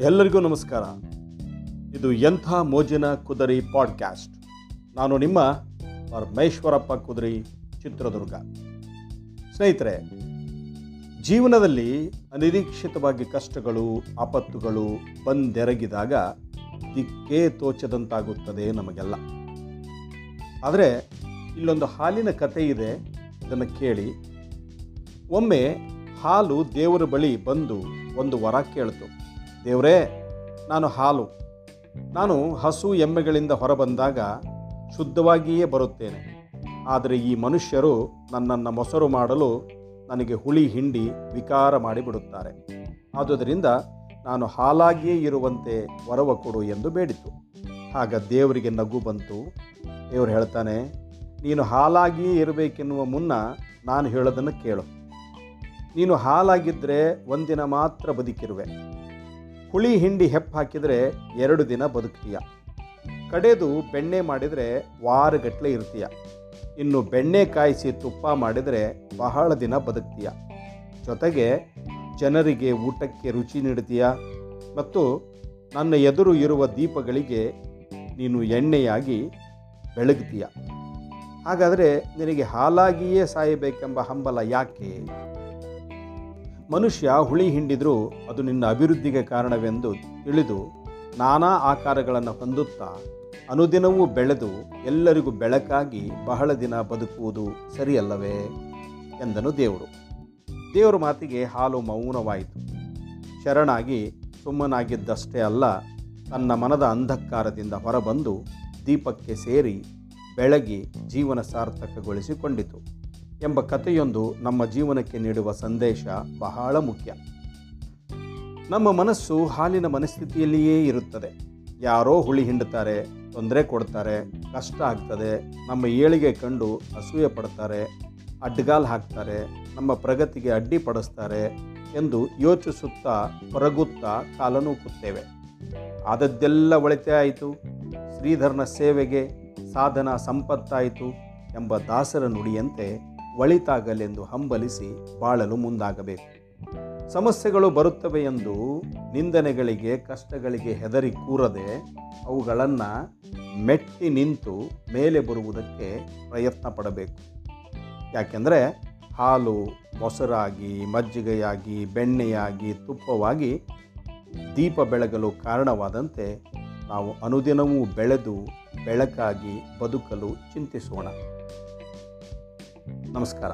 ಎಲ್ಲರಿಗೂ ನಮಸ್ಕಾರ. ಇದು ಎಂಥ ಮೋಜಿನ ಕುದರಿ ಪಾಡ್ಕ್ಯಾಸ್ಟ್. ನಾನು ನಿಮ್ಮ ಪರಮೇಶ್ವರಪ್ಪ ಕುದರಿ, ಚಿತ್ರದುರ್ಗ. ಸ್ನೇಹಿತರೆ, ಜೀವನದಲ್ಲಿ ಅನಿರೀಕ್ಷಿತವಾಗಿ ಕಷ್ಟಗಳು, ಆಪತ್ತುಗಳು ಬಂದೆರಗಿದಾಗ ದಿಕ್ಕೇ ತೋಚದಂತಾಗುತ್ತದೆ ನಮಗೆಲ್ಲ. ಆದರೆ, ಇಲ್ಲೊಂದು ಹಾಲಿನ ಕಥೆ ಇದೆ, ಇದನ್ನು ಕೇಳಿ. ಒಮ್ಮೆ ಹಾಲು ದೇವರ ಬಳಿ ಬಂದು ಒಂದು ವರ ಕೇಳಿತು. ದೇವರೇ, ನಾನು ಹಾಲು. ನಾನು ಹಸು ಎಮ್ಮೆಗಳಿಂದ ಹೊರಬಂದಾಗ ಶುದ್ಧವಾಗಿಯೇ ಬರುತ್ತೇನೆ. ಆದರೆ ಈ ಮನುಷ್ಯರು ನನ್ನನ್ನು ಮೊಸರು ಮಾಡಲು ನನಗೆ ಹುಳಿ ಹಿಂಡಿ ವಿಕಾರ ಮಾಡಿಬಿಡುತ್ತಾರೆ. ಆದುದರಿಂದ ನಾನು ಹಾಲಾಗಿಯೇ ಇರುವಂತೆ ವರವ ಕೊಡು ಎಂದು ಬೇಡಿತು. ಆಗ ದೇವರಿಗೆ ನಗು ಬಂತು. ದೇವರು ಹೇಳ್ತಾನೆ, ನೀನು ಹಾಲಾಗಿಯೇ ಇರಬೇಕೆನ್ನುವ ಮುನ್ನ ನಾನು ಹೇಳೋದನ್ನು ಕೇಳು. ನೀನು ಹಾಲಾಗಿದ್ದರೆ ಒಂದಿನ ಮಾತ್ರ ಬದುಕಿರುವೆ. ಹುಳಿ ಹಿಂಡಿ ಹೆಪ್ಪು ಹಾಕಿದರೆ ಎರಡು ದಿನ ಬದುಕ್ತೀಯ. ಕಡೆದು ಬೆಣ್ಣೆ ಮಾಡಿದರೆ ವಾರಗಟ್ಟಲೆ ಇರ್ತೀಯ. ಇನ್ನು ಬೆಣ್ಣೆ ಕಾಯಿಸಿ ತುಪ್ಪ ಮಾಡಿದರೆ ಬಹಳ ದಿನ ಬದುಕ್ತೀಯ. ಜೊತೆಗೆ ಜನರಿಗೆ ಊಟಕ್ಕೆ ರುಚಿ ನೀಡ್ತೀಯ ಮತ್ತು ನನ್ನ ಎದುರು ಇರುವ ದೀಪಗಳಿಗೆ ನೀನು ಎಣ್ಣೆಯಾಗಿ ಬೆಳಗ್ತೀಯ. ಹಾಗಾದರೆ ನಿನಗೆ ಹಾಲಾಗಿಯೇ ಸಾಯಬೇಕೆಂಬ ಹಂಬಲ ಯಾಕೆ? ಮನುಷ್ಯ ಹುಳಿ ಹಿಂಡಿದರೂ ಅದು ನಿನ್ನ ಅಭಿವೃದ್ಧಿಗೆ ಕಾರಣವೆಂದು ತಿಳಿದು ನಾನಾ ಆಕಾರಗಳನ್ನು ಹೊಂದುತ್ತಾ ಅನುದಿನವೂ ಬೆಳೆದು ಎಲ್ಲರಿಗೂ ಬೆಳಕಾಗಿ ಬಹಳ ದಿನ ಬದುಕುವುದು ಸರಿಯಲ್ಲವೇ? ಎಂದನು ದೇವರು. ದೇವರ ಮಾತಿಗೆ ಹಾಲು ಮೌನವಾಯಿತು. ಶರಣಾಗಿ ಸುಮ್ಮನಾಗಿದ್ದಷ್ಟೇ ಅಲ್ಲ, ತನ್ನ ಮನದ ಅಂಧಕಾರದಿಂದ ಹೊರಬಂದು ದೀಪಕ್ಕೆ ಸೇರಿ ಬೆಳಗಿ ಜೀವನ ಸಾರ್ಥಕಗೊಳಿಸಿಕೊಂಡಿತು. ಎಂಬ ಕಥೆಯೊಂದು ನಮ್ಮ ಜೀವನಕ್ಕೆ ನೀಡುವ ಸಂದೇಶ ಬಹಳ ಮುಖ್ಯ. ನಮ್ಮ ಮನಸ್ಸು ಹಾಲಿನ ಮನಸ್ಥಿತಿಯಲ್ಲಿಯೇ ಇರುತ್ತದೆ. ಯಾರೋ ಹುಳಿ ಹಿಂಡುತ್ತಾರೆ, ತೊಂದರೆ ಕೊಡ್ತಾರೆ, ಕಷ್ಟ ಆಗ್ತದೆ, ನಮ್ಮ ಏಳಿಗೆ ಕಂಡು ಅಸೂಯೆ ಪಡ್ತಾರೆ ಅಡ್ಡಗಾಲು ಹಾಕ್ತಾರೆ, ನಮ್ಮ ಪ್ರಗತಿಗೆ ಅಡ್ಡಿಪಡಿಸ್ತಾರೆ ಎಂದು ಯೋಚಿಸುತ್ತಾ ಹೊರಗುತ್ತಾ ಕಾಲನೂಕುತ್ತೇವೆ ಆದದ್ದೆಲ್ಲ ಒಳಿತೆ ಆಯಿತು. ಶ್ರೀಧರನ ಸೇವೆಗೆ ಸಾಧನ ಸಂಪತ್ತಾಯಿತು ಎಂಬ ದಾಸರ ನುಡಿಯಂತೆ ಒಳಿತಾಗಲೆಂದು ಹಂಬಲಿಸಿ ಬಾಳಲು ಮುಂದಾಗಬೇಕು. ಸಮಸ್ಯೆಗಳು ಬರುತ್ತವೆ ಎಂದು ನಿಂದನೆಗಳಿಗೆ ಕಷ್ಟಗಳಿಗೆ ಹೆದರಿ ಕೂರದೆ ಅವುಗಳನ್ನು ಮೆಟ್ಟಿ ನಿಂತು ಮೇಲೆ ಬರುವುದಕ್ಕೆ ಪ್ರಯತ್ನ ಪಡಬೇಕು ಯಾಕೆಂದರೆ ಹಾಲು ಮೊಸರಾಗಿ, ಮಜ್ಜಿಗೆಯಾಗಿ, ಬೆಣ್ಣೆಯಾಗಿ, ತುಪ್ಪವಾಗಿ ದೀಪ ಬೆಳಗಲು ಕಾರಣವಾದಂತೆ ನಾವು ಅನುದಿನವೂ ಬೆಳೆದು ಬೆಳಕಾಗಿ ಬದುಕಲು ಚಿಂತಿಸೋಣ. ನಮಸ್ಕಾರ.